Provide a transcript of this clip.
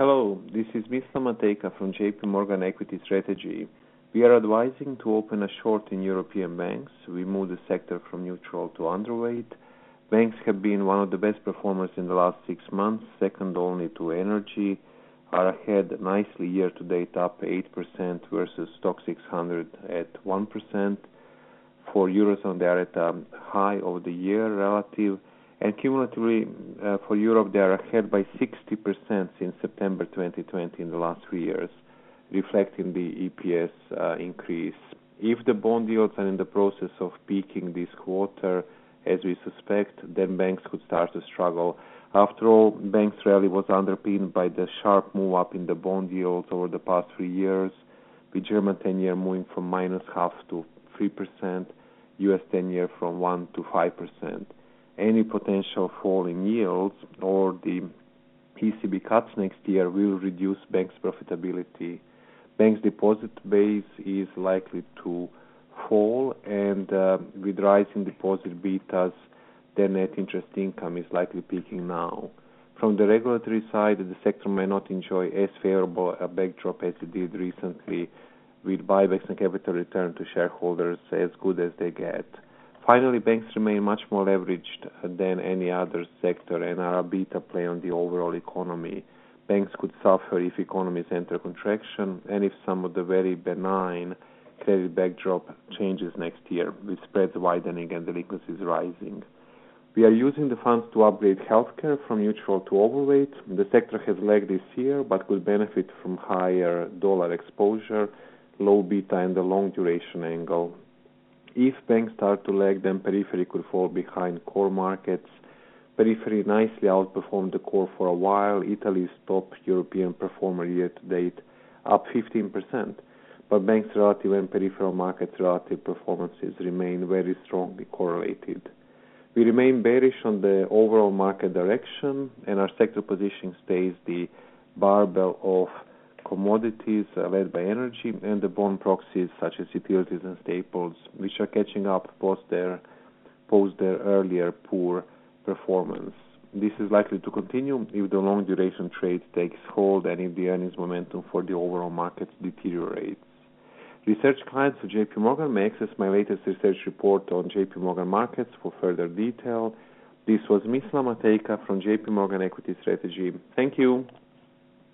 Hello, this is Mislav Matejka from JP Morgan Equity Strategy. We are advising to open a short in European banks. We moved the sector from neutral to underweight. Banks have been one of the best performers in the last six months, second only to energy, are ahead nicely year to date, up 8% versus STOXX 600 at 1%. For Eurozone, they are at a high of the year relative, and cumulatively, uh, for Europe, they are ahead by 60% since September 2020 in the last three years, reflecting the EPS uh, increase. If the bond yields are in the process of peaking this quarter, as we suspect, then banks could start to struggle. After all, banks rally was underpinned by the sharp move up in the bond yields over the past three years, with German 10-year moving from -0.5% to 3%, U.S. 10-year from 1% to 5%. Any potential fall in yields or the ECB cuts next year will reduce banks' profitability. Banks' deposit base is likely to fall, and uh, with rising deposit betas, their net interest income is likely peaking now. From the regulatory side, the sector may not enjoy as favorable a backdrop as it did recently, with buybacks and capital return to shareholders as good as they get. Finally, banks remain much more leveraged uh, than any other sector and are a beta play on the overall economy. Banks could suffer if economies enter contraction and if some of the very benign credit backdrop changes next year, with spreads widening and delinquencies rising. We are using the funds to upgrade healthcare from neutral to overweight. The sector has lagged this year, but will benefit from higher dollar exposure, low beta, and the long duration angle. If banks start to lag, then periphery could fall behind core markets. Periphery nicely outperformed the core for a while. Italy's top European performer year to date, up 15%. But banks' relative and peripheral markets relative performances remain very strongly correlated. We remain bearish on the overall market direction, and our sector positioning stays the barbell of commodities uh, led by energy and the bond proxies such as utilities and staples, which are catching up post their earlier poor performance. This is likely to continue if the long duration trade takes hold and if the earnings momentum for the overall market deteriorates. Research clients of JP Morgan may access my latest research report on JP Morgan markets for further detail. This was Mislav Matejka from JP Morgan Equity Strategy. Thank you.